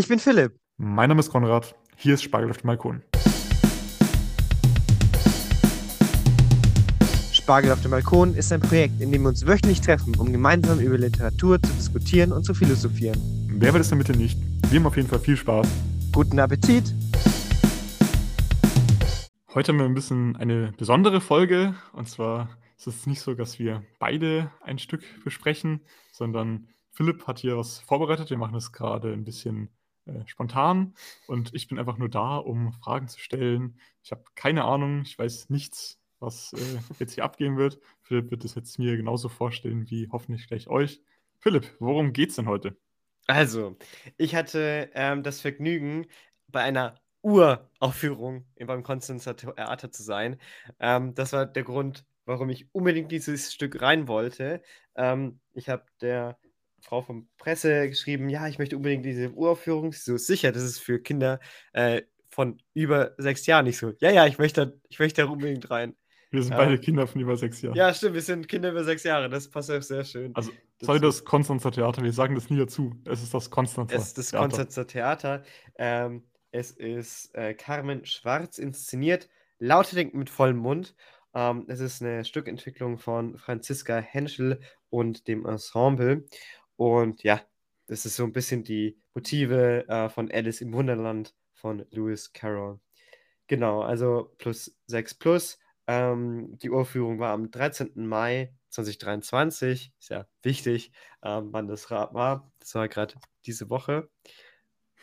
Ich bin Philipp. Mein Name ist Konrad. Hier ist Spargel auf dem Balkon. Spargel auf dem Balkon ist ein Projekt, in dem wir uns wöchentlich treffen, um gemeinsam über Literatur zu diskutieren und zu philosophieren. Wer will es denn bitte nicht? Wir haben auf jeden Fall viel Spaß. Guten Appetit! Heute haben wir ein bisschen eine besondere Folge. Und zwar ist es nicht so, dass wir beide ein Stück besprechen, sondern Philipp hat hier was vorbereitet. Wir machen das gerade ein bisschen äh, spontan und ich bin einfach nur da, um Fragen zu stellen. Ich habe keine Ahnung, ich weiß nichts, was äh, jetzt hier abgehen wird. Philipp wird es jetzt mir genauso vorstellen wie hoffentlich gleich euch. Philipp, worum geht's denn heute? Also, ich hatte ähm, das Vergnügen, bei einer Uraufführung beim Konstanzer Theater zu sein. Ähm, das war der Grund, warum ich unbedingt dieses Stück rein wollte. Ähm, ich habe der Frau von Presse geschrieben, ja, ich möchte unbedingt diese Uraufführung. So sicher, das ist für Kinder äh, von über sechs Jahren nicht so. Ja, ja, ich möchte, ich möchte da unbedingt rein. Wir sind ja. beide Kinder von über sechs Jahren. Ja, stimmt, wir sind Kinder über sechs Jahre. Das passt auch sehr schön. Also, sorry, das Konstanzer Theater, wir sagen das nie dazu. Es ist das Konstanzer Theater. Es ist das Theater. Konstanzer Theater. Ähm, es ist äh, Carmen Schwarz inszeniert. Laute Denken mit vollem Mund. Ähm, es ist eine Stückentwicklung von Franziska Henschel und dem Ensemble. Und ja, das ist so ein bisschen die Motive äh, von Alice im Wunderland von Lewis Carroll. Genau, also plus 6 plus. Ähm, die Urführung war am 13. Mai 2023. Ist ja wichtig, ähm, wann das war. Das war gerade diese Woche.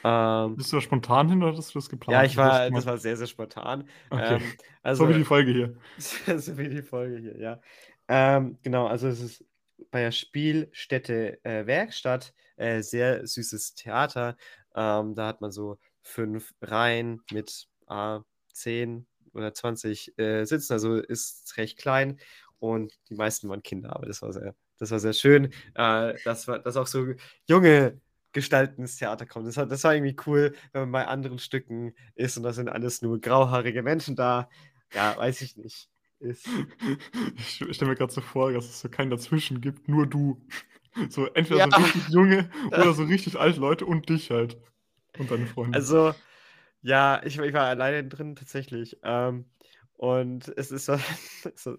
Ähm, Bist du da spontan hin oder hast du das geplant? Ja, ich war, das war sehr, sehr spontan. Okay. Ähm, also, so wie die Folge hier. so wie die Folge hier, ja. Ähm, genau, also es ist bei der Spielstätte äh, Werkstatt, äh, sehr süßes Theater. Ähm, da hat man so fünf Reihen mit äh, 10 oder 20 äh, Sitzen, also ist recht klein und die meisten waren Kinder, aber das war sehr, das war sehr schön, äh, dass, dass auch so junge Gestalten ins Theater kommen. Das, das war irgendwie cool, wenn man bei anderen Stücken ist und da sind alles nur grauhaarige Menschen da. Ja, weiß ich nicht ist. Ich stelle mir gerade so vor, dass es so keinen dazwischen gibt, nur du. So entweder ja. so richtig junge oder so richtig alte Leute und dich halt. Und deine Freunde. Also, ja, ich, ich war alleine drin tatsächlich. Ähm, und es ist so,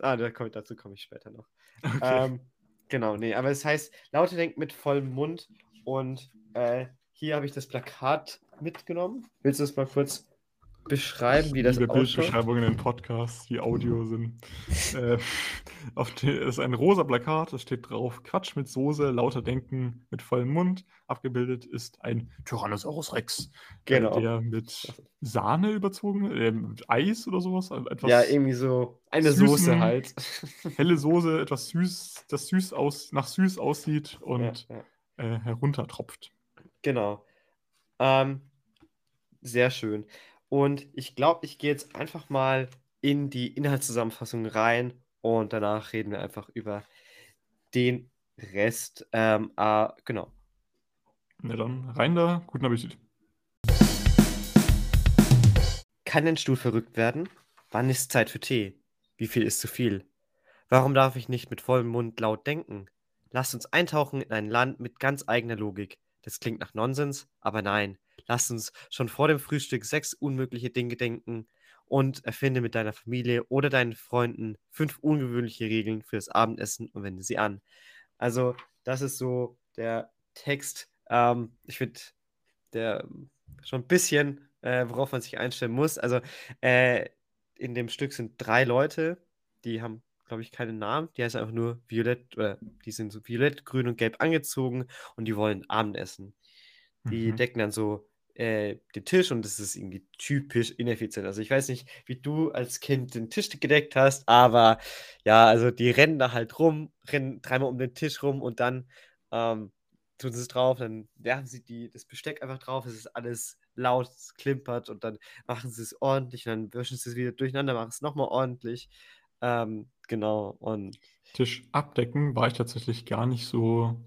ah, da komm, dazu komme ich später noch. Okay. Ähm, genau, nee, aber es heißt, Laute denkt mit vollem Mund und äh, hier habe ich das Plakat mitgenommen. Willst du es mal kurz beschreiben, wie das Liebe ausschaut? Bildbeschreibungen in Podcasts, die Audio sind. äh, auf die, es ist ein rosa Plakat, es steht drauf Quatsch mit Soße, lauter Denken mit vollem Mund. Abgebildet ist ein Tyrannosaurus Rex, äh, genau. der mit Sahne überzogen, äh, mit Eis oder sowas. Also etwas ja, irgendwie so eine süßen, Soße halt. helle Soße, etwas süß, das süß aus, nach süß aussieht und ja, ja. Äh, heruntertropft. Genau. Ähm, sehr schön. Und ich glaube, ich gehe jetzt einfach mal in die Inhaltszusammenfassung rein und danach reden wir einfach über den Rest. Ähm, äh, genau. Na dann, rein da, guten Appetit. Kann ein Stuhl verrückt werden? Wann ist Zeit für Tee? Wie viel ist zu viel? Warum darf ich nicht mit vollem Mund laut denken? Lasst uns eintauchen in ein Land mit ganz eigener Logik. Das klingt nach Nonsens, aber nein, Lass uns schon vor dem Frühstück sechs unmögliche Dinge denken und erfinde mit deiner Familie oder deinen Freunden fünf ungewöhnliche Regeln fürs Abendessen und wende sie an. Also, das ist so der Text. Ähm, ich finde, der schon ein bisschen, äh, worauf man sich einstellen muss. Also, äh, in dem Stück sind drei Leute, die haben, glaube ich, keinen Namen. Die heißen einfach nur Violett, oder die sind so violett, grün und gelb angezogen und die wollen Abendessen. Die mhm. decken dann so äh, den Tisch und das ist irgendwie typisch ineffizient. Also ich weiß nicht, wie du als Kind den Tisch gedeckt hast, aber ja, also die rennen da halt rum, rennen dreimal um den Tisch rum und dann ähm, tun sie es drauf, dann werfen sie die, das Besteck einfach drauf, es ist alles laut, es klimpert und dann machen sie es ordentlich und dann wischen sie es wieder durcheinander, machen es nochmal ordentlich. Ähm, genau, und Tisch abdecken war ich tatsächlich gar nicht so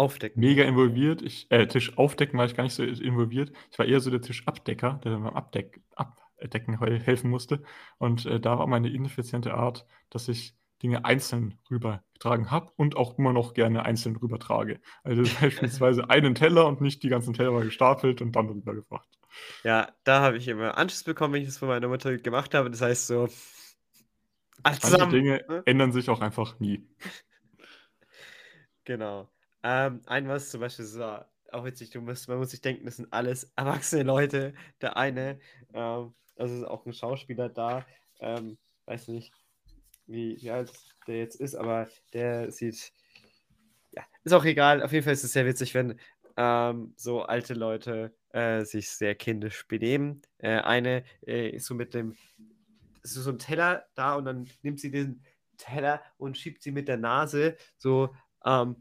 Aufdecken. Mega involviert. Ich, äh, Tisch aufdecken war ich gar nicht so involviert. Ich war eher so der Tischabdecker, der beim Abdeck, Abdecken helfen musste. Und äh, da war meine ineffiziente Art, dass ich Dinge einzeln rübergetragen habe und auch immer noch gerne einzeln rübertrage. Also beispielsweise einen Teller und nicht die ganzen Teller gestapelt und dann rübergebracht. Ja, da habe ich immer Anschluss bekommen, wenn ich das von meiner Mutter gemacht habe. Das heißt so, Manche. Dinge ne? ändern sich auch einfach nie. Genau. Ähm, ein was zum Beispiel so, auch witzig, du musst, man muss sich denken, das sind alles erwachsene Leute. Der eine, ähm, also ist auch ein Schauspieler da, ähm, weiß nicht, wie, wie alt der jetzt ist, aber der sieht, ja, ist auch egal. Auf jeden Fall ist es sehr witzig, wenn ähm, so alte Leute äh, sich sehr kindisch benehmen. Äh, eine äh, ist so mit dem, so, so ein Teller da und dann nimmt sie den Teller und schiebt sie mit der Nase so ähm,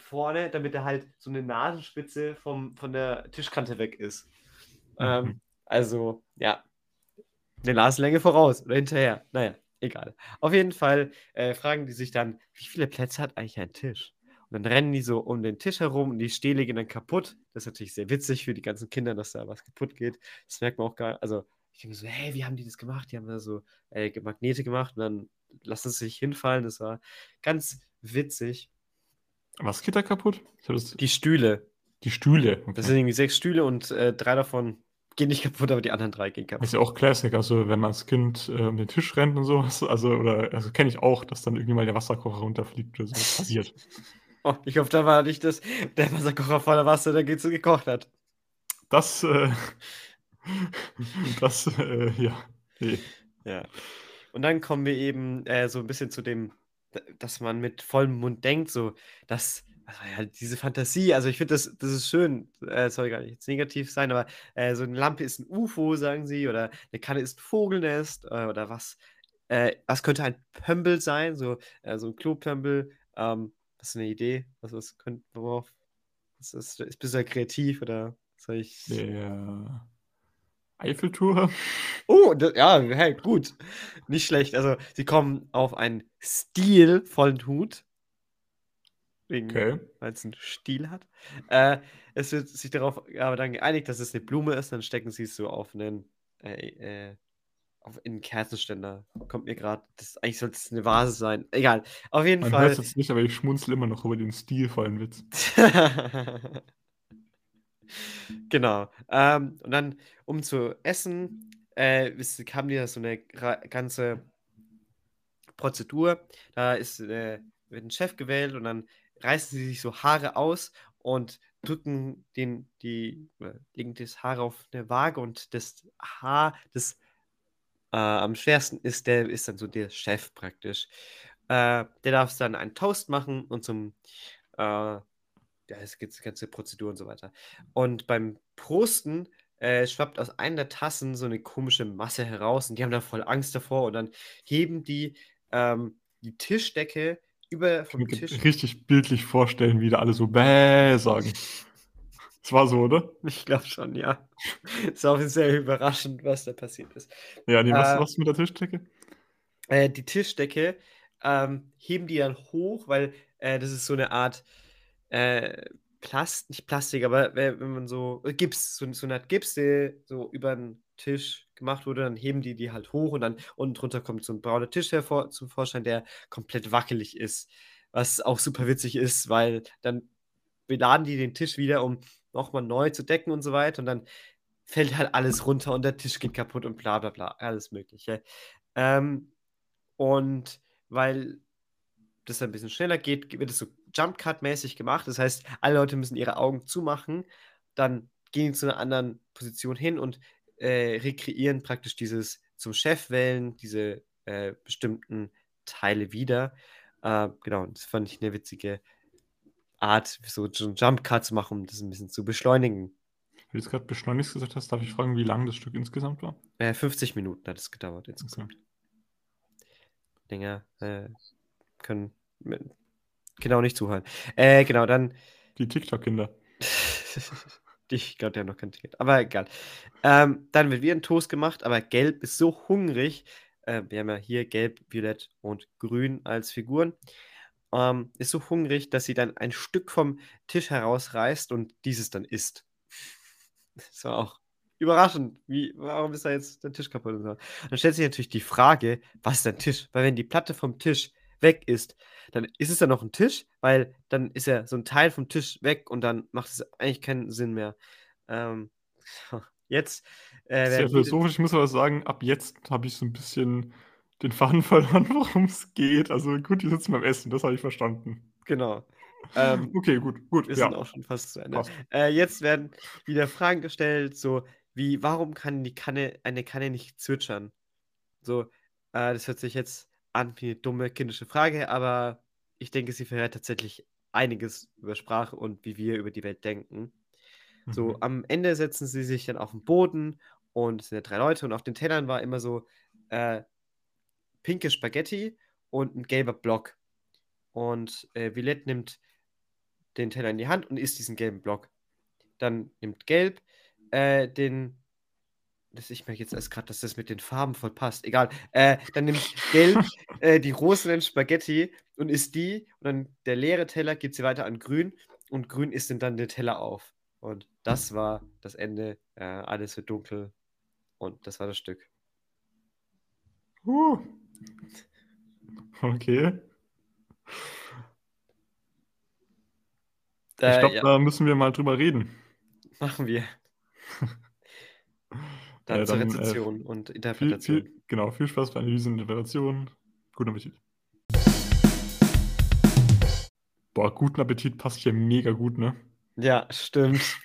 vorne, damit er halt so eine Nasenspitze vom, von der Tischkante weg ist. Mhm. Ähm, also, ja, eine Nasenlänge voraus oder hinterher. Naja, egal. Auf jeden Fall äh, fragen die sich dann, wie viele Plätze hat eigentlich ein Tisch? Und dann rennen die so um den Tisch herum und die Stele gehen dann kaputt. Das ist natürlich sehr witzig für die ganzen Kinder, dass da was kaputt geht. Das merkt man auch gar Also, ich denke so, hey, wie haben die das gemacht? Die haben da so äh, Magnete gemacht und dann lassen sie sich hinfallen. Das war ganz witzig. Was geht da kaputt? Die Stühle. Die Stühle. Okay. Das sind irgendwie sechs Stühle und äh, drei davon gehen nicht kaputt, aber die anderen drei gehen kaputt. Das ist ja auch Classic, also wenn man das Kind äh, um den Tisch rennt und sowas, also oder also kenne ich auch, dass dann irgendwie mal der Wasserkocher runterfliegt oder so. Das passiert. oh, ich hoffe, da war nicht das, der Wasserkocher voller Wasser, der geht so gekocht hat. Das, äh, das, äh, ja. Nee. Ja. Und dann kommen wir eben äh, so ein bisschen zu dem dass man mit vollem Mund denkt, so, dass ja, diese Fantasie, also ich finde, das, das ist schön, äh, soll gar nicht jetzt negativ sein, aber äh, so eine Lampe ist ein UFO, sagen sie, oder eine Kanne ist ein Vogelnest, äh, oder was, äh, was könnte ein Pömbel sein, so, äh, so ein Klopömbel, ähm, was ist eine Idee, was, was könnte, worauf, ist, ist, ist bisschen kreativ, oder soll ich... Ja. Eiffeltour. Oh, das, ja, hey, gut. Nicht schlecht. Also, sie kommen auf einen stilvollen Hut. Wegen, okay. Weil es einen Stil hat. Äh, es wird sich darauf aber dann geeinigt, dass es eine Blume ist. Dann stecken sie es so auf einen, äh, äh, auf einen Kerzenständer. Kommt mir gerade. Eigentlich sollte es eine Vase sein. Egal. Auf jeden Man Fall. Man hört es jetzt nicht, aber ich schmunzel immer noch über den stilvollen Witz. Genau. Ähm, und dann, um zu essen, äh, haben die da so eine ganze Prozedur. Da ist, äh, wird ein Chef gewählt und dann reißen sie sich so Haare aus und drücken den, die, äh, legen das Haar auf eine Waage und das Haar, das äh, am schwersten ist, der ist dann so der Chef praktisch. Äh, der darf dann einen Toast machen und zum äh, ja, es gibt die ganze Prozedur und so weiter. Und beim Prosten äh, schwappt aus einer der Tassen so eine komische Masse heraus und die haben da voll Angst davor und dann heben die ähm, die Tischdecke über vom ich Tisch. Richtig bildlich vorstellen, wie da alle so bäh sagen. Das war so, oder? Ich glaube schon, ja. ist auch sehr überraschend, was da passiert ist. Ja, nee, was, äh, was mit der Tischdecke? Äh, die Tischdecke ähm, heben die dann hoch, weil äh, das ist so eine Art äh, Plast, nicht Plastik, aber wenn man so äh, Gips, so, so eine Art Gips, der so über den Tisch gemacht wurde, dann heben die die halt hoch und dann unten drunter kommt so ein brauner Tisch hervor zum Vorschein, der komplett wackelig ist. Was auch super witzig ist, weil dann beladen die den Tisch wieder, um nochmal neu zu decken und so weiter und dann fällt halt alles runter und der Tisch geht kaputt und bla bla bla, alles Mögliche. Ähm, und weil das ein bisschen schneller geht, wird es so Jump Cut-mäßig gemacht. Das heißt, alle Leute müssen ihre Augen zumachen, dann gehen zu einer anderen Position hin und äh, rekreieren praktisch dieses zum Chef wählen, diese äh, bestimmten Teile wieder. Äh, genau, das fand ich eine witzige Art, so einen Jump Cut zu machen, um das ein bisschen zu beschleunigen. Wenn du jetzt gerade beschleunigt gesagt hast, darf ich fragen, wie lang das Stück insgesamt war? 50 äh, Minuten hat es gedauert insgesamt. Okay. Länger äh, können genau nicht zuhören. Äh, genau, dann. Die TikTok-Kinder. ich glaube, der hat noch kein Ticket. Aber egal. Ähm, dann wird wieder ein Toast gemacht, aber Gelb ist so hungrig. Äh, wir haben ja hier Gelb, Violett und Grün als Figuren. Ähm, ist so hungrig, dass sie dann ein Stück vom Tisch herausreißt und dieses dann isst. Das war auch überraschend. Wie, warum ist da jetzt der Tisch kaputt? Und so. Dann stellt sich natürlich die Frage, was ist ein Tisch? Weil wenn die Platte vom Tisch weg ist, dann ist es ja noch ein Tisch, weil dann ist ja so ein Teil vom Tisch weg und dann macht es eigentlich keinen Sinn mehr. Ähm, jetzt. Äh, viele- philosophisch, ich muss aber sagen, ab jetzt habe ich so ein bisschen den Faden verloren, worum es geht. Also gut, die sitzen beim Essen, das habe ich verstanden. Genau. Ähm, Okay, gut, gut, wir ja. sind auch schon fast zu Ende. Äh, jetzt werden wieder Fragen gestellt, so wie, warum kann die Kanne, eine Kanne nicht zwitschern? So, äh, das hört sich jetzt an wie eine dumme kindische Frage, aber ich denke, sie verrät tatsächlich einiges über Sprache und wie wir über die Welt denken. So, Mhm. am Ende setzen sie sich dann auf den Boden und es sind ja drei Leute und auf den Tellern war immer so äh, pinke Spaghetti und ein gelber Block. Und äh, Villette nimmt den Teller in die Hand und isst diesen gelben Block. Dann nimmt Gelb äh, den. Das, ich merke jetzt erst gerade, dass das mit den Farben voll passt. Egal. Äh, dann nimmt Gelb äh, die rosenen Spaghetti und isst die. Und dann der leere Teller gibt sie weiter an Grün. Und Grün isst dann den Teller auf. Und das war das Ende. Äh, alles wird dunkel. Und das war das Stück. Uh. Okay. Ich Äh, glaube, ja, da müssen wir mal drüber reden. machen wir. Dann Äh, zur dann, äh, Rezeption und Viel, Interpretation. viel, genau, viel Spaß bei Analyse und Interpretation. Guten Appetit. Boah, guten Appetit passt hier mega gut, ne? Ja, stimmt.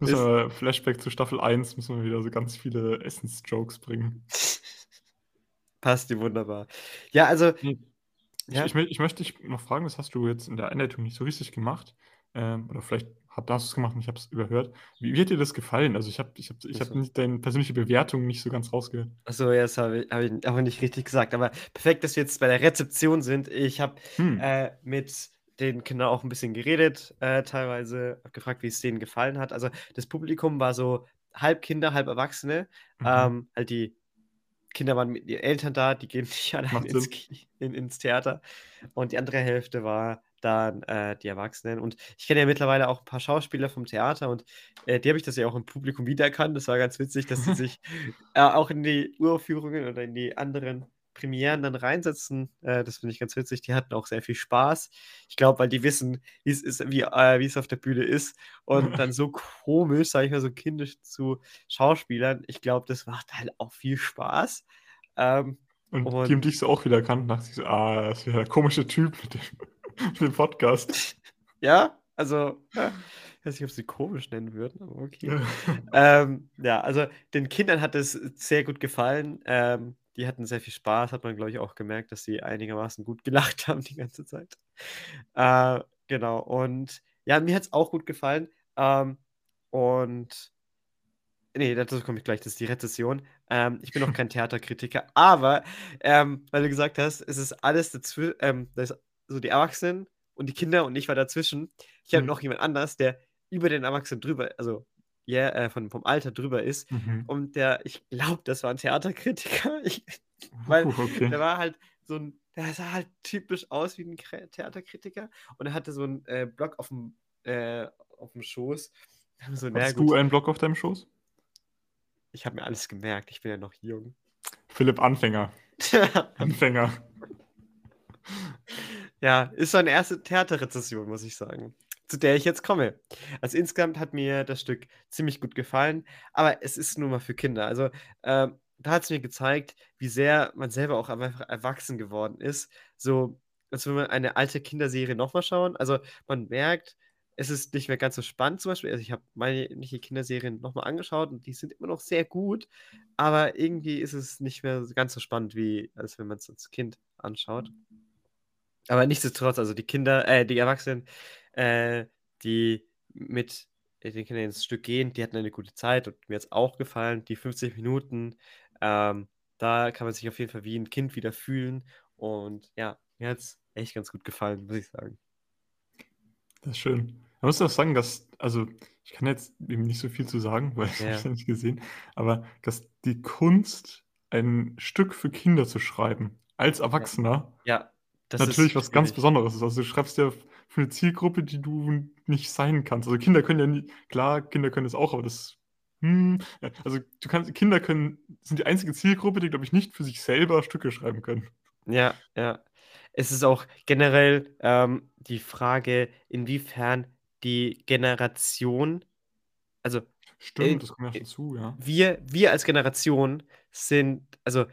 Müssen wir Flashback zu Staffel 1, müssen wir wieder so ganz viele Essensjokes bringen. Passt dir wunderbar. Ja, also, Nee, Ich, ja, ich, ich möchte dich noch fragen, das hast du jetzt in der Einleitung nicht so richtig gemacht. Ähm, oder vielleicht hab, hast du es gemacht und ich habe es überhört. Wie, wie hat dir das gefallen? Also ich habe ich hab, ich hab Also. deine persönliche Bewertung nicht so ganz rausgehört. achso, ja, das habe ich, hab ich aber nicht richtig gesagt. Aber perfekt, dass wir jetzt bei der Rezeption sind. Ich habe Hm. äh, mit den Kindern auch ein bisschen geredet, äh, teilweise, gefragt, wie es denen gefallen hat. Also, das Publikum war so halb Kinder, halb Erwachsene. Mhm. Ähm, halt die Kinder waren mit ihren Eltern da, die gehen nicht allein ins, in, ins Theater. Und die andere Hälfte war dann äh, die Erwachsenen. Und ich kenne ja mittlerweile auch ein paar Schauspieler vom Theater und äh, die habe ich das ja auch im Publikum wiedererkannt. Das war ganz witzig, dass sie sich äh, auch in die Uraufführungen oder in die anderen Premieren dann reinsetzen. Äh, das finde ich ganz witzig. Die hatten auch sehr viel Spaß. Ich glaube, weil die wissen, wie es ist, wie, äh, es auf der Bühne ist. Und dann so komisch, sage ich mal, so kindisch zu Schauspielern. Ich glaube, das macht halt auch viel Spaß. Ähm, Und, und- die haben dich so auch wieder erkannt dachte sich so, ah, das ist wieder der komische Typ mit dem, mit dem Podcast. ja, also, ja, ich weiß nicht, ob sie komisch nennen würden, aber okay. Ja. ähm, ja, also den Kindern hat es sehr gut gefallen. Ähm, die hatten sehr viel Spaß, hat man, glaube ich, auch gemerkt, dass sie einigermaßen gut gelacht haben die ganze Zeit. Äh, genau, und ja, mir hat es auch gut gefallen. Ähm, und nee, dazu komme ich gleich, das ist die Rezession. Ähm, ich bin noch kein Theaterkritiker, aber ähm, weil du gesagt hast, es ist alles dazwischen, ähm, das ist so die Erwachsenen und die Kinder und ich war dazwischen. Ich habe Mhm. noch jemand anders, der über den Erwachsenen drüber, also ja, äh, von, vom Alter drüber ist. Mhm. Und der, ich glaube, das war ein Theaterkritiker. Ich, weil Uh, okay. der war halt so ein, der sah halt typisch aus wie ein Theaterkritiker. Und er hatte so einen äh, Block auf dem, äh, auf dem Schoß. So, Hast du einen Block auf deinem Schoß? ich habe mir alles gemerkt. Ich bin ja noch jung. Philipp Anfänger. Anfänger. Ja, ist so eine erste Theaterrezession, muss ich sagen, zu der ich jetzt komme. Also insgesamt hat mir das Stück ziemlich gut gefallen, aber es ist nur mal für Kinder. Also ähm, da hat es mir gezeigt, wie sehr man selber auch einfach erwachsen geworden ist. So, als wenn man eine alte Kinderserie nochmal schauen. Also man merkt, es ist nicht mehr ganz so spannend zum Beispiel. Also ich habe manche Kinderserien nochmal angeschaut und die sind immer noch sehr gut, aber irgendwie ist es nicht mehr ganz so spannend, wie als wenn man es als Kind anschaut. Aber nichtsdestotrotz, also die Kinder, äh, die Erwachsenen, äh, die mit den Kindern ins Stück gehen, die hatten eine gute Zeit und mir hat es auch gefallen. Die 50 Minuten, ähm, da kann man sich auf jeden Fall wie ein Kind wieder fühlen. Und ja, mir hat es echt ganz gut gefallen, muss ich sagen. Das ist schön. Man muss auch sagen, dass, also ich kann jetzt eben nicht so viel zu sagen, weil ich Ja. habe es ja nicht gesehen, aber dass die Kunst, ein Stück für Kinder zu schreiben, als Erwachsener, Ja, das natürlich was ganz. Besonderes ist. Also du schreibst ja für 'ne Zielgruppe, die du nicht sein kannst. Also, Kinder können ja nie klar, Kinder können das auch, aber das hm, also, du kannst Kinder können sind die einzige Zielgruppe, die, glaube ich, nicht für sich selber Stücke schreiben können. Ja, ja. Es ist auch generell, ähm, die Frage, inwiefern die Generation also, äh, Stimmt, das kommt ja äh, dazu, ja. wir wir als Generation sind also,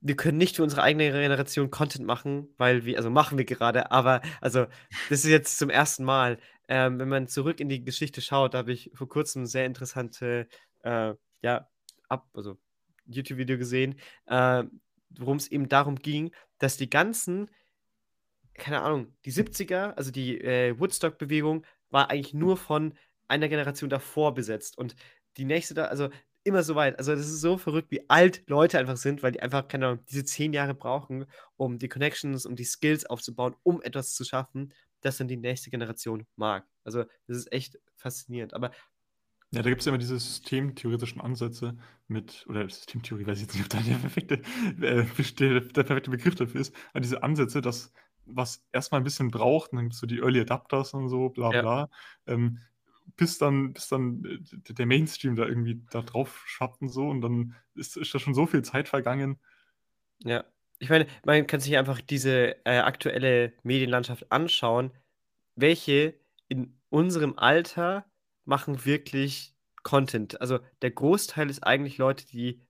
wir können nicht für unsere eigene Generation Content machen, weil wir also, machen wir gerade, aber also, das ist jetzt zum ersten Mal. Ähm, wenn man zurück in die Geschichte schaut, da habe ich vor Kurzem sehr interessante, äh, ja, ab also, YouTube-Video gesehen, äh, worum's eben darum ging, dass die ganzen keine Ahnung, die 70er, also, die, äh, Woodstock-Bewegung war eigentlich nur von einer Generation davor besetzt und die nächste also, immer so weit. Also, das ist so verrückt, wie alt Leute einfach sind, weil die einfach, keine Ahnung, diese 10 Jahre brauchen, um die Connections, um die Skills aufzubauen, um etwas zu schaffen, das dann die nächste Generation mag. Also, das ist echt faszinierend. Aber Ja, da gibt's ja immer diese systemtheoretischen Ansätze mit oder Systemtheorie, weiß ich jetzt nicht, ob da der perfekte, äh, der perfekte Begriff dafür ist, aber diese Ansätze, dass was erst mal 'n bisschen braucht und dann gibt's so die Early Adapters und so, bla Ja. bla, ähm, bis dann bis dann, äh, der Mainstream da irgendwie da drauf schappt und so und dann ist ist da schon so viel Zeit vergangen. Ja. Ich meine, man kann sich einfach diese, äh, aktuelle Medienlandschaft anschauen. Welche in unserem Alter machen wirklich Content? Also, der Großteil ist eigentlich Leute, die,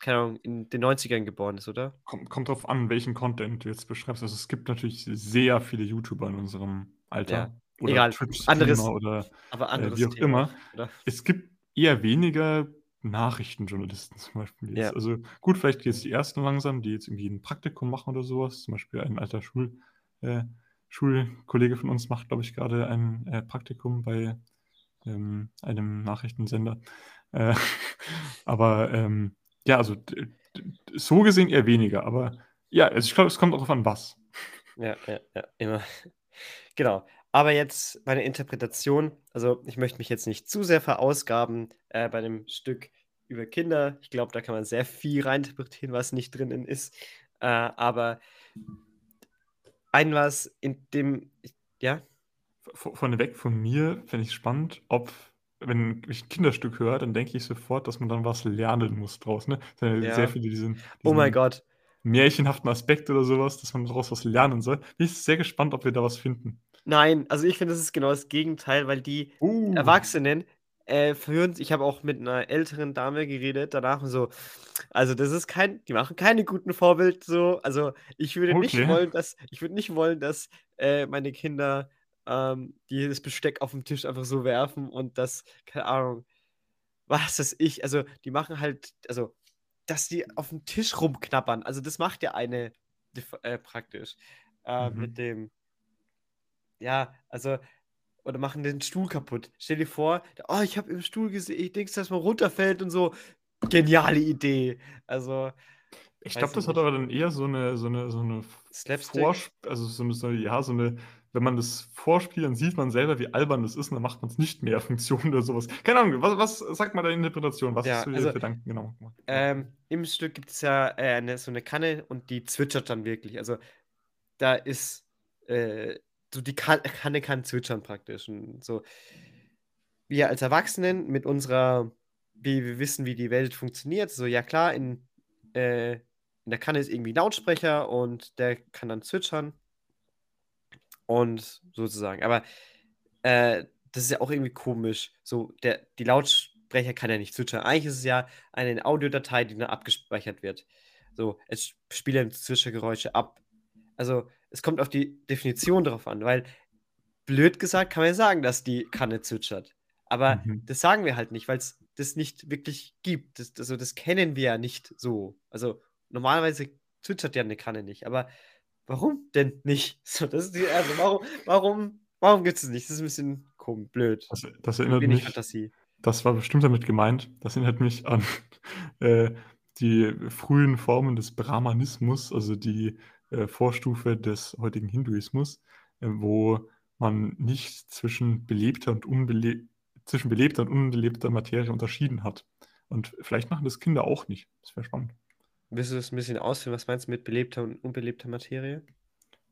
keine Ahnung, in den 90ern geboren ist, oder? Kommt kommt drauf an, welchen Content du jetzt beschreibst. Also, es gibt natürlich sehr viele YouTuber in unserem Ja, Alter oder egal. Anderes Twitch-Streamer oder, aber äh, wie anderes auch Thema, immer. oder? Es gibt eher weniger Nachrichtenjournalisten zum Beispiel jetzt. Ja. Also, gut, vielleicht jetzt die ersten langsam, die jetzt irgendwie 'n Praktikum machen oder so was. Zum Beispiel ein alter Schul äh, Schulkollege von uns macht, glaube ich, grade ein, äh, Praktikum bei, ähm, einem Nachrichtensender. Äh, aber, ähm, ja, also, so gesehen eher weniger, aber ja, also, ich glaube, es kommt auch drauf an, was. Ja, ja, ja, immer. Genau. Aber jetzt meine Interpretation. Also, ich möchte mich jetzt nicht zu sehr verausgaben, äh, bei dem Stück über Kinder. Ich glaube, da kann man sehr viel reininterpretieren, was nicht drinnen ist. Äh, aber ein was in dem ich ja? Vorneweg von mir fände ich's spannend, ob wenn ich 'n Kinderstück höre, dann denke ich sofort, dass man dann was lernen muss draus, ne? Ja sehr viele diesen Oh mein diesen Gott. märchenhaften Aspekt oder so was, dass man daraus was lernen soll. Bin ich sehr gespannt, ob wir da was finden. Nein, also, ich finde, das ist genau das Gegenteil, weil die Uh. Erwachsenen, äh, führen ich habe auch mit 'ner älteren Dame geredet danach und so: „Also, das ist kein die machen keine guten Vorbild so. Also, ich würde nicht Okay. wollen, dass ich würde nicht wollen, dass, äh, meine Kinder, ähm, die das Besteck aufm Tisch einfach so werfen und das keine Ahnung, was weiß ich. Also, die machen halt also, dass die aufm Tisch rumknabbern. Also, das macht ja eine äh, praktisch, äh, mit Mhm. dem ja, also oder machen den Stuhl kaputt. Stell dir vor: „Oh, ich habe im Stuhl gese ich Dings, dass man runterfällt und so.“ Geniale Idee. Also, Ich glaube, das hat nicht. aber dann eher so 'ne so 'ne so 'ne V Slapstick? Vorsp also, so 'ne so ja, so 'ne wenn man das vorspielt, dann sieht man selber, wie albern das ist und dann macht man's nicht mehr Funktion oder so was. Keine Ahnung, wa was sag mal deine Interpretation. Was hast Ja, du dir also, Gedanken genau gemacht ähm, im Stück gibt's ja, äh, 'ne so 'ne Kanne und die zwitschert dann wirklich. Also, da ist, äh so die Ka Kanne kann zwitschern praktisch und so. Wir als Erwachsenen mit unserer wie wir wissen, wie die Welt funktioniert, so, ja klar, in äh, in der Kanne ist irgendwie 'n Lautsprecher und der kann dann zwitschern. Und sozusagen. Aber, äh, das ist ja auch irgendwie komisch. So, der die Lautsprecher kann ja nicht zwitschern. Eigentlich ist es ja eine Audiodatei, die dann abgespeichert wird. So, es sp spielt dann Zwitschergeräusche ab. Also, es kommt auf die Definition drauf an, weil blöd gesagt kann man ja sagen, dass die Kanne zwitschert. Aber Mhm. das sagen wir halt nicht, weil's das nicht wirklich gibt. Das also, das kennen wir ja nicht so. Also, normalerweise zwitschert ja 'ne Kanne nicht, aber warum denn nicht? So, das ist die also, warum warum warum gibt's das nicht? Das ist 'n bisschen kom blöd. Das das erinnert wenig mich Fantasie. das war bestimmt damit gemeint. Das erinnert mich an, äh, die frühen Formen des Brahmanismus, also, die, äh, Vorstufe des heutigen Hinduismus, äh, wo man nicht zwischen belebter und unbele zwischen belebter und unbelebter Materie unterschieden hat. Und vielleicht machen das Kinder auch nicht. Das wäre spannend. Willst du das 'n bisschen ausführen? Was meinst du mit belebter und unbelebter Materie?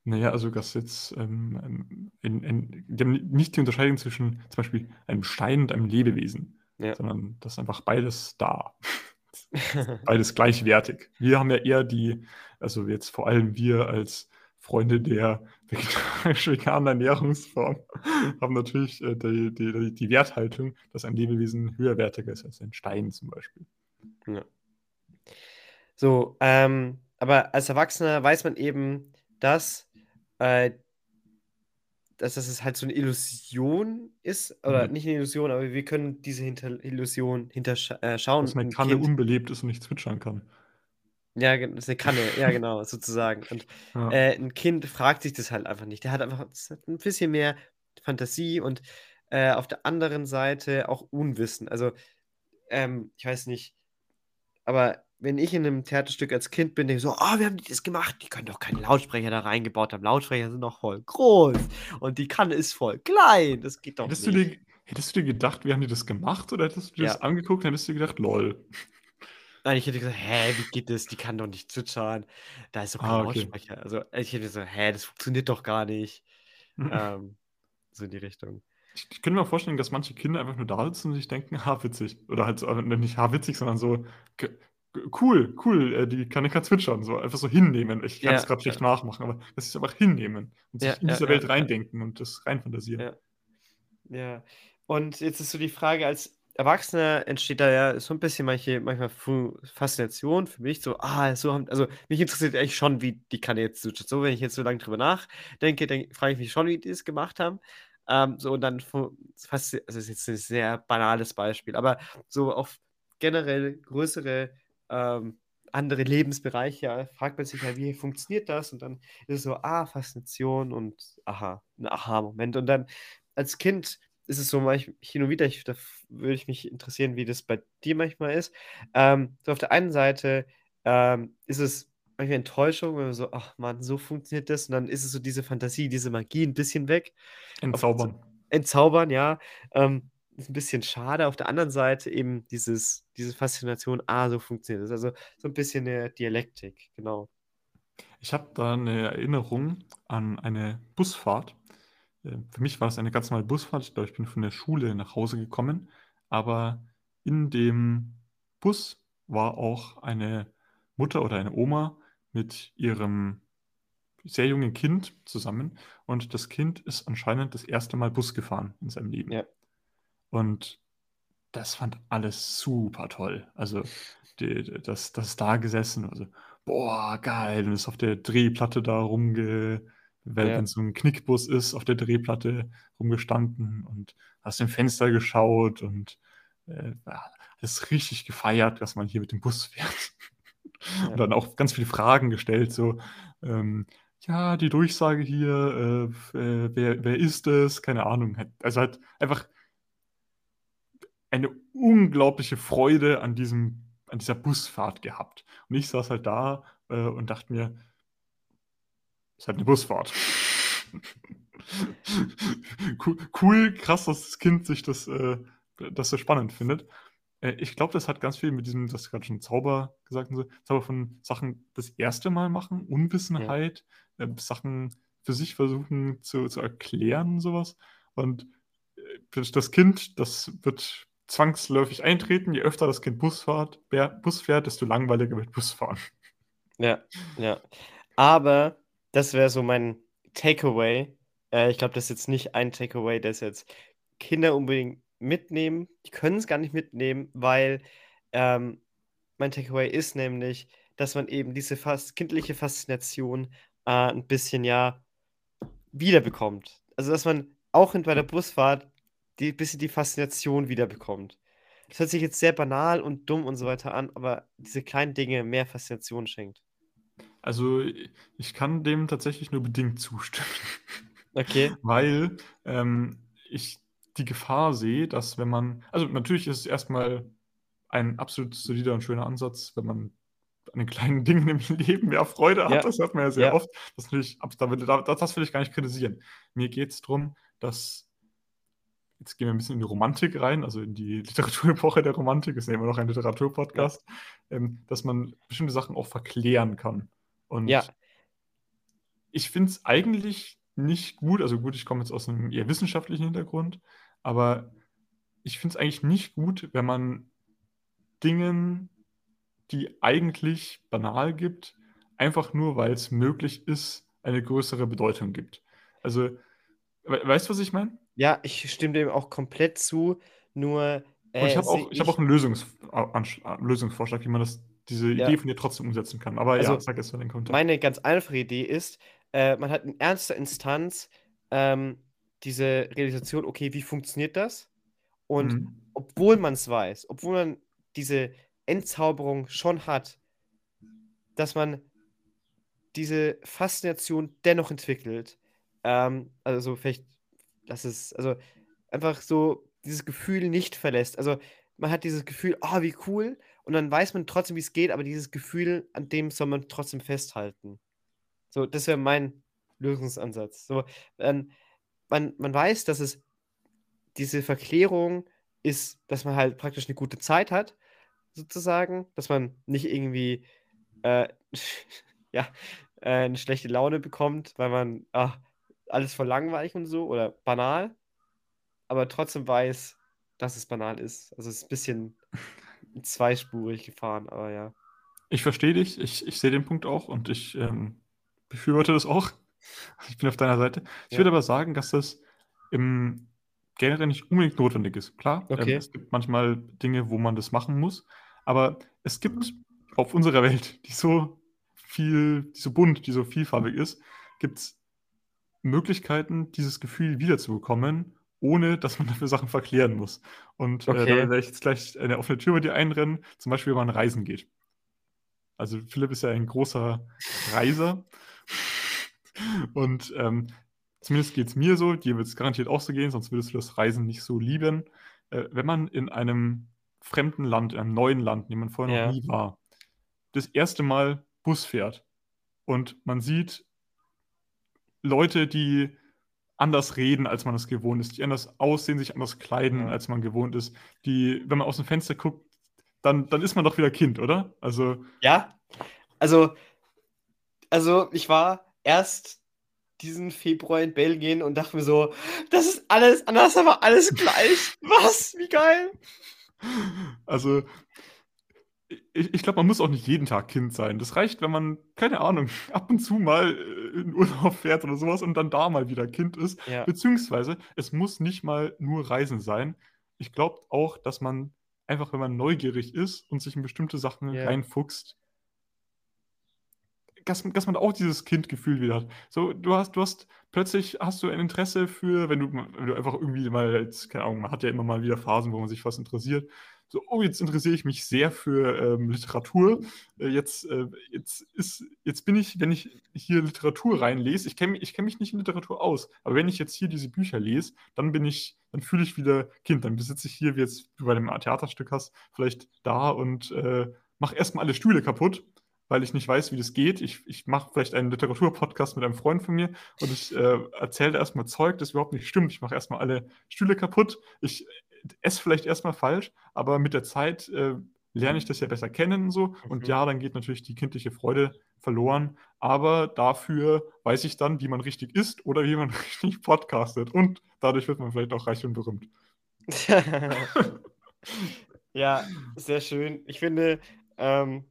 Naja, also das jetzt ähm, ähm, in, in, die haben nicht die Unterscheidung zwischen zum Beispiel einem Stein und einem Lebewesen, Ja. sondern das ist einfach beides da. beides gleichwertig. Wir haben ja eher die, also jetzt vor allem wir als Freunde der vegetarisch-veganen Ernährungsform haben natürlich äh, die, die, die Werthaltung, dass ein Lebewesen höherwertiger ist als ein Stein zum Beispiel. Ja. So, ähm, aber als Erwachsener weiß man eben, dass, äh, dass das halt so eine Illusion ist, oder Mhm. nicht eine Illusion, aber wir können diese hinter Illusion hinterschauen. Äh. Dass eine Ein Kanne Kind, unbelebt ist und nicht zwitschern kann. Ja, das ist eine Kanne, ja, genau, sozusagen. Und Ja. äh, ein Kind fragt sich das halt einfach nicht. Der hat einfach hat ein bisschen mehr Fantasie und äh, auf der anderen Seite auch Unwissen. Also, ähm, ich weiß nicht, aber wenn ich in einem Theaterstück als Kind bin, denke ich so, oh, wie haben die das gemacht? Die können doch keine Lautsprecher da reingebaut haben. Lautsprecher sind doch voll groß und die Kanne ist voll klein. Das geht doch Hättest, nicht. du dir, hättest du dir gedacht, wie haben die das gemacht? Oder hättest du dir Ja. das angeguckt und hättest du dir gedacht, lol. Nein, ich hätte gesagt, hä, wie geht das? Die kann doch nicht zwitschern. Da ist doch kein Ah, okay. Lautsprecher. Also ich hätte so, hä, das funktioniert doch gar nicht. ähm, so in die Richtung. Ich, ich könnte mir vorstellen, dass manche Kinder einfach nur da sitzen und sich denken, ha, witzig. Oder halt so, äh, nicht ha, witzig, sondern so, cool, cool, äh, die kann ich kann zwitschern. So einfach so hinnehmen. Ich kann es Ja, gerade schlecht nachmachen, aber das ist einfach hinnehmen und sich Ja, in ja, dieser ja, Welt ja. reindenken und das reinfantasieren. Ja. Ja. Und jetzt ist so die Frage, als Erwachsener entsteht da ja so ein bisschen manche, manchmal Faszination für mich, so, ah, so haben, also mich interessiert eigentlich schon, wie die Kanne jetzt. So, wenn ich jetzt so lange drüber nachdenke, dann frage ich mich schon, wie die es gemacht haben. Ähm, so, und dann fast, also das ist jetzt ein sehr banales Beispiel, aber so auf generell größere ähm, andere Lebensbereiche fragt man sich ja, wie funktioniert das? Und dann ist es so, ah, Faszination und aha, ein Aha-Moment. Und dann als Kind ist es so manchmal hin und wieder, ich, da würde ich mich interessieren, wie das bei dir manchmal ist. Ähm, so auf der einen Seite ähm, ist es manchmal Enttäuschung, wenn man so, ach man, so funktioniert das. Und dann ist es so diese Fantasie, diese Magie ein bisschen weg. Entzaubern. Entzaubern, ja. Ähm, ist ein bisschen schade. Auf der anderen Seite eben dieses, diese Faszination, ah, so funktioniert das. Also so ein bisschen eine Dialektik, genau. Ich habe da eine Erinnerung an eine Busfahrt. Für mich war es eine ganz normale Busfahrt. Ich glaube, ich bin von der Schule nach Hause gekommen. Aber in dem Bus war auch eine Mutter oder eine Oma mit ihrem sehr jungen Kind zusammen. Und das Kind ist anscheinend das erste Mal Bus gefahren in seinem Leben. Ja. Und das fand alles super toll. Also die, das, das da gesessen, also boah, geil, und ist auf der Drehplatte da rumge, weil Ja. wenn so ein Knickbus ist, auf der Drehplatte rumgestanden und aus dem Fenster geschaut und äh, richtig gefeiert, dass man hier mit dem Bus fährt. Ja. Und dann auch ganz viele Fragen gestellt, so, ähm, ja, die Durchsage hier, äh, äh, wer, wer ist es? Keine Ahnung. Also halt einfach eine unglaubliche Freude an diesem, an dieser Busfahrt gehabt. Und ich saß halt da äh, und dachte mir, ist halt eine Busfahrt. cool, krass, dass das Kind sich das, äh, das so spannend findet. Äh, ich glaube, das hat ganz viel mit diesem, das gerade schon Zauber gesagt und Zauber von Sachen das erste Mal machen, Unwissenheit, äh, Sachen für sich versuchen zu, zu erklären sowas. Und äh, das Kind, das wird zwangsläufig eintreten. Je öfter das Kind Bus fährt, Bus fährt, desto langweiliger wird Busfahren. Ja, ja. Aber das wäre so mein Takeaway. Äh, ich glaube, das ist jetzt nicht ein Takeaway, das jetzt Kinder unbedingt mitnehmen. Die können es gar nicht mitnehmen, weil ähm, mein Takeaway ist nämlich, dass man eben diese fast kindliche Faszination äh, ein bisschen ja wiederbekommt. Also, dass man auch bei der Busfahrt die bisschen die Faszination wiederbekommt. Das hört sich jetzt sehr banal und dumm und so weiter an, aber diese kleinen Dinge mehr Faszination schenkt. Also ich kann dem tatsächlich nur bedingt zustimmen. Okay. Weil ähm, ich die Gefahr sehe, dass wenn man, also natürlich ist es erstmal ein absolut solider und schöner Ansatz, wenn man an den kleinen Dingen im Leben mehr Freude hat. Ja. Das hört man ja sehr Ja. oft. Das, will, da, das will ich gar nicht kritisieren. Mir geht es darum, dass, jetzt gehen wir ein bisschen in die Romantik rein, also in die Literaturepoche der Romantik, ist ja immer noch ein Literaturpodcast, ähm, dass man bestimmte Sachen auch verklären kann. Und Ja. ich finde es eigentlich nicht gut. Also gut, ich komme jetzt aus einem eher wissenschaftlichen Hintergrund, aber ich finde es eigentlich nicht gut, wenn man Dingen, die eigentlich banal gibt, einfach nur, weil es möglich ist, eine größere Bedeutung gibt. Also, we weißt du, was ich meine? Ja, ich stimme dem auch komplett zu. Nur. Und ich Äh, habe auch, ich hab auch einen Lösungs Ansch- Lösungsvorschlag, wie man das, diese Idee Ja, von dir trotzdem umsetzen kann. Aber ja, also sag jetzt mal den Kommentar. meine ganz einfache Idee ist, äh, man hat in ernster Instanz ähm, diese Realisation, okay, wie funktioniert das? Und Mhm. obwohl man es weiß, obwohl man diese Entzauberung schon hat, dass man diese Faszination dennoch entwickelt. Ähm, also vielleicht, dass es, also einfach so dieses Gefühl nicht verlässt. Also man hat dieses Gefühl, ah, wie cool, und dann weiß man trotzdem, wie es geht, aber dieses Gefühl, an dem soll man trotzdem festhalten. So, das wäre mein Lösungsansatz. So, ähm, man, man weiß, dass es diese Verklärung ist, dass man halt praktisch eine gute Zeit hat, sozusagen, dass man nicht irgendwie äh, ja, äh, eine schlechte Laune bekommt, weil man ah, alles voll langweilig und so oder banal, aber trotzdem weiß, dass es banal ist. Also es ist ein bisschen zweispurig gefahren, aber ja. Ich verstehe dich, ich, ich sehe den Punkt auch und ich ähm, befürworte das auch. Ich bin auf deiner Seite. Ich Ja. würde aber sagen, dass das im generell nicht unbedingt notwendig ist. Klar, ähm, Okay. es gibt manchmal Dinge, wo man das machen muss, aber es gibt auf unserer Welt, die so viel, die so bunt, die so vielfarbig ist, gibt es Möglichkeiten, dieses Gefühl wiederzubekommen, ohne dass man dafür Sachen verklären muss. Und äh, Okay. da werde ich jetzt gleich eine offene Tür bei dir einrennen, zum Beispiel, wenn man reisen geht. Also Philipp ist ja ein großer Reiser. Und ähm, zumindest geht es mir so, dir wird es garantiert auch so gehen, sonst würdest du das Reisen nicht so lieben. Äh, wenn man in einem fremden Land, in einem neuen Land, in dem man vorher Ja. noch nie war, das erste Mal Bus fährt und man sieht Leute, die anders reden, als man es gewohnt ist, die anders aussehen, sich anders kleiden, als man gewohnt ist, die, wenn man aus dem Fenster guckt, dann, dann ist man doch wieder Kind, oder? Also, Ja, also, also ich war erst diesen Februar in Belgien und dachte mir so, das ist alles anders, aber alles gleich. Was? Wie geil. Also, ich, ich glaube, man muss auch nicht jeden Tag Kind sein. Das reicht, wenn man, keine Ahnung, ab und zu mal äh, in Urlaub fährt oder sowas und dann da mal wieder Kind ist. Ja. Beziehungsweise, es muss nicht mal nur Reisen sein. Ich glaube auch, dass man einfach, wenn man neugierig ist und sich in bestimmte Sachen Ja. reinfuchst, dass, dass man auch dieses Kindgefühl wieder hat. So, du hast, du hast, plötzlich hast du ein Interesse für, wenn du, wenn du einfach irgendwie mal, jetzt, keine Ahnung, man hat ja immer mal wieder Phasen, wo man sich was interessiert. So, oh, jetzt interessiere ich mich sehr für ähm, Literatur. Äh, jetzt, äh, jetzt, ist, jetzt bin ich, wenn ich hier Literatur reinlese, ich kenne ich kenn mich nicht in Literatur aus, aber wenn ich jetzt hier diese Bücher lese, dann bin ich, dann fühle ich wieder Kind. Dann besitze ich hier, wie jetzt du bei dem Theaterstück hast, vielleicht da und äh, mache erstmal alle Stühle kaputt, weil ich nicht weiß, wie das geht. Ich, ich mache vielleicht einen Literaturpodcast mit einem Freund von mir und ich äh, erzähle erstmal Zeug, das überhaupt nicht stimmt. Ich mache erstmal alle Stühle kaputt. Ich esse vielleicht erstmal falsch, aber mit der Zeit äh, lerne ich das ja besser kennen und so. Und Mhm. ja, dann geht natürlich die kindliche Freude verloren. Aber dafür weiß ich dann, wie man richtig isst oder wie man richtig podcastet. Und dadurch wird man vielleicht auch reich und berühmt. Ja, sehr schön. Ich finde, ähm,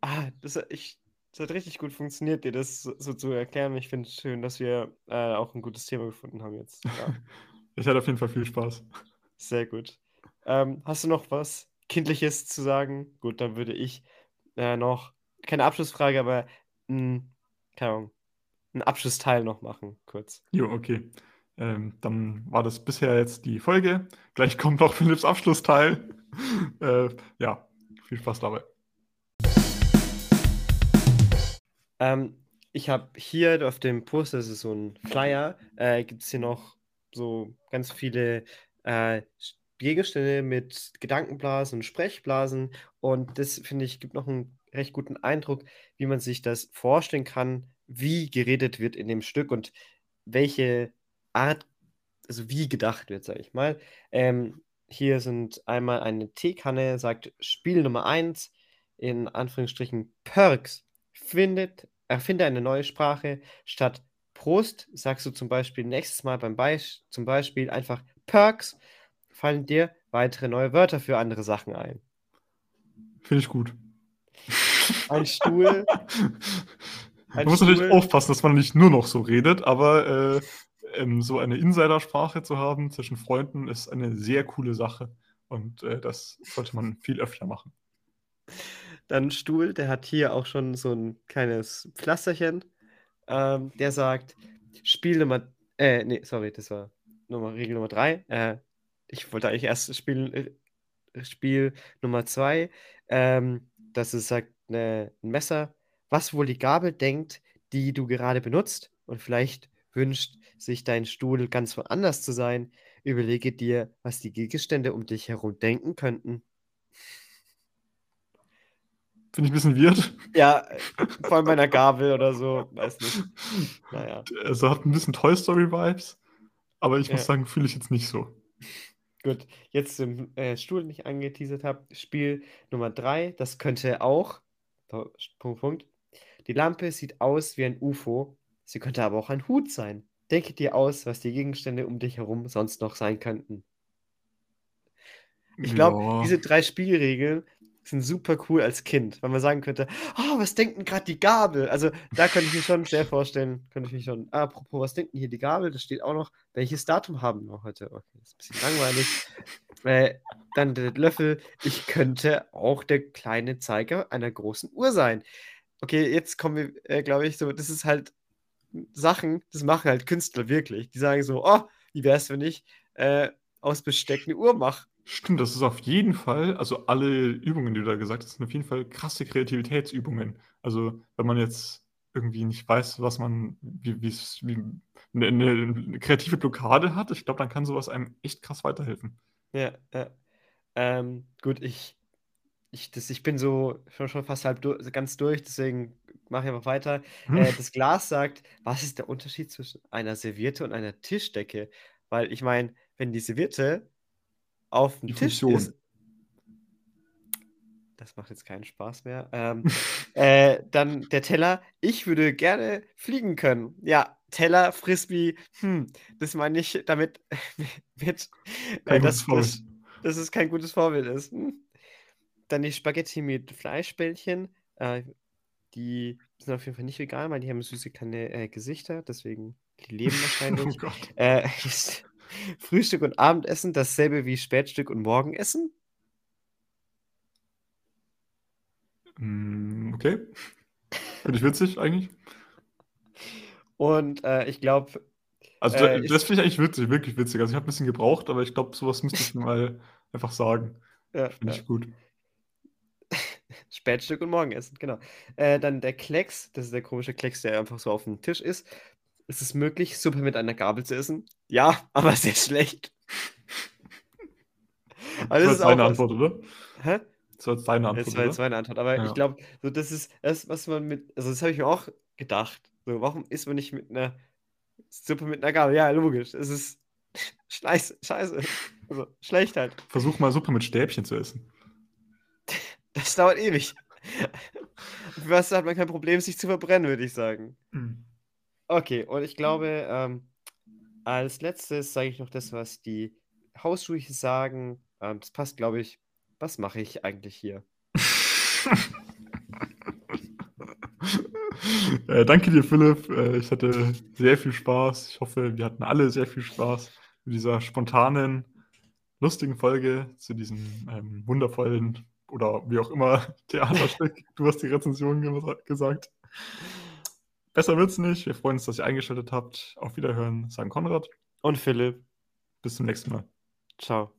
ah, das, hat- ich, das hat richtig gut funktioniert, dir das so, so zu erklären. Ich finde es schön, dass wir äh, auch ein gutes Thema gefunden haben jetzt. Ja, Ich hatte auf jeden Fall viel Spaß. Sehr gut. Ähm, hast du noch was Kindliches zu sagen? Gut, dann würde ich äh, noch, keine Abschlussfrage, aber mh, keine Ahnung, einen Abschlussteil noch machen, kurz. Jo, okay. Ähm, dann war das bisher jetzt die Folge. Gleich kommt noch Philipps Abschlussteil. äh, ja, viel Spaß dabei. Ähm, ich habe hier auf dem Poster, das ist so ein Flyer, äh, gibt es hier noch so ganz viele äh, Gegenstände mit Gedankenblasen und Sprechblasen. Und das, finde ich, gibt noch einen recht guten Eindruck, wie man sich das vorstellen kann, wie geredet wird in dem Stück und welche Art, also wie gedacht wird, sage ich mal. Ähm, hier sind einmal eine Teekanne, sagt Spiel Nummer 1, in Anführungsstrichen Perks findet, Erfinde eine neue Sprache. Statt Prost sagst du zum Beispiel nächstes Mal beim Beisp zum Beispiel einfach Perks. Fallen dir weitere neue Wörter für andere Sachen ein. Finde ich gut. Ein Stuhl. Man muss natürlich aufpassen, dass man nicht nur noch so redet, aber äh, ähm, so eine Insidersprache zu haben zwischen Freunden ist eine sehr coole Sache. Und äh, das sollte man viel öfter machen. Dann Stuhl, der hat hier auch schon so ein kleines Pflasterchen. Ähm, der sagt, Spiel Nummer, äh, nee, sorry, das war Nummer, Regel Nummer drei. Äh, ich wollte eigentlich erst Spiel, äh, Spiel Nummer zwei. Ähm, das ist sagt ne, ein Messer, was wohl die Gabel denkt, die du gerade benutzt und vielleicht wünscht sich dein Stuhl ganz woanders zu sein. Überlege dir, was die Gegenstände um dich herum denken könnten. Finde ich ein bisschen weird. Ja, vor allem bei einer Gabel oder so, weiß nicht. Naja. Also hat ein bisschen Toy Story Vibes, aber ich ja. muss sagen, fühle ich jetzt nicht so. Gut, jetzt im äh, Stuhl, den ich angeteasert habe, Spiel Nummer 3, das könnte auch, Punkt, Punkt, die Lampe sieht aus wie ein UFO, sie könnte aber auch ein Hut sein. Denke dir aus, was die Gegenstände um dich herum sonst noch sein könnten. Ich glaube, ja. diese drei Spielregeln sind super cool als Kind, weil man sagen könnte, oh, was denkt denn gerade die Gabel? Also da könnte ich mir schon sehr vorstellen, könnte ich mich schon, ah, apropos, was denkt denn hier die Gabel? Das steht auch noch, welches Datum haben wir heute? Okay, ist ein bisschen langweilig. äh, dann der Löffel, ich könnte auch der kleine Zeiger einer großen Uhr sein. Okay, jetzt kommen wir, äh, glaube ich, so, das ist halt Sachen, das machen halt Künstler wirklich. Die sagen so, oh, wie wäre es, wenn ich äh, aus Besteck eine Uhr mache? Stimmt, das ist auf jeden Fall, also alle Übungen, die du da gesagt hast, sind auf jeden Fall krasse Kreativitätsübungen. Also, wenn man jetzt irgendwie nicht weiß, was man, wie, wie eine, eine kreative Blockade hat, ich glaube, dann kann sowas einem echt krass weiterhelfen. Ja, ja. Ähm, gut, ich, ich, das, ich bin so schon, schon fast halb durch, ganz durch, deswegen mache ich einfach weiter. Hm. Äh, das Glas sagt, was ist der Unterschied zwischen einer Serviette und einer Tischdecke? Weil ich meine, wenn die Serviette auf dem Tisch ist. Das macht jetzt keinen Spaß mehr. Ähm, äh, dann der Teller. Ich würde gerne fliegen können. Ja, Teller, Frisbee. Hm, das meine ich damit mit, äh, dass das, dass es kein gutes Vorbild ist. Hm. Dann die Spaghetti mit Fleischbällchen. Äh, die sind auf jeden Fall nicht vegan, weil die haben süße kleine äh, Gesichter. Deswegen, die leben wahrscheinlich. oh äh, Frühstück und Abendessen dasselbe wie Spätstück und Morgenessen? Mm, okay. Finde ich witzig eigentlich. Und äh, ich glaube. Also, äh, das finde ich eigentlich witzig, wirklich witzig. Also, ich habe ein bisschen gebraucht, aber ich glaube, sowas müsste ich mal einfach sagen. Ja, finde ich ja. gut. Spätstück und Morgenessen, genau. Äh, dann der Klecks, das ist der komische Klecks, der einfach so auf dem Tisch ist. Ist es möglich, Suppe mit einer Gabel zu essen? Ja, aber sehr schlecht. aber das, das ist deine Antwort, oder? Hä? Das war jetzt deine Antwort. Das war jetzt meine Antwort. Aber ja. ich glaube, so, das ist das, was man mit. Also, das habe ich mir auch gedacht. So, warum isst man nicht mit einer Suppe mit einer Gabel? Ja, logisch. Es ist scheiße. scheiße. Also, schlecht halt. Versuch mal Suppe mit Stäbchen zu essen. Das dauert ewig. Für was hat man kein Problem, sich zu verbrennen, würde ich sagen. Mhm. Okay, und ich glaube, ähm, als letztes sage ich noch das, was die Hausschuhe sagen. Ähm, das passt, glaube ich. Was mache ich eigentlich hier? äh, danke dir, Philipp. Äh, ich hatte sehr viel Spaß. Ich hoffe, wir hatten alle sehr viel Spaß mit dieser spontanen, lustigen Folge zu diesem ähm, wundervollen oder wie auch immer Theaterstück. Du hast die Rezension gesagt. Besser wird's nicht. Wir freuen uns, dass ihr eingeschaltet habt. Auf Wiederhören, sagen Konrad. Und Philipp. Bis zum nächsten Mal. Ciao.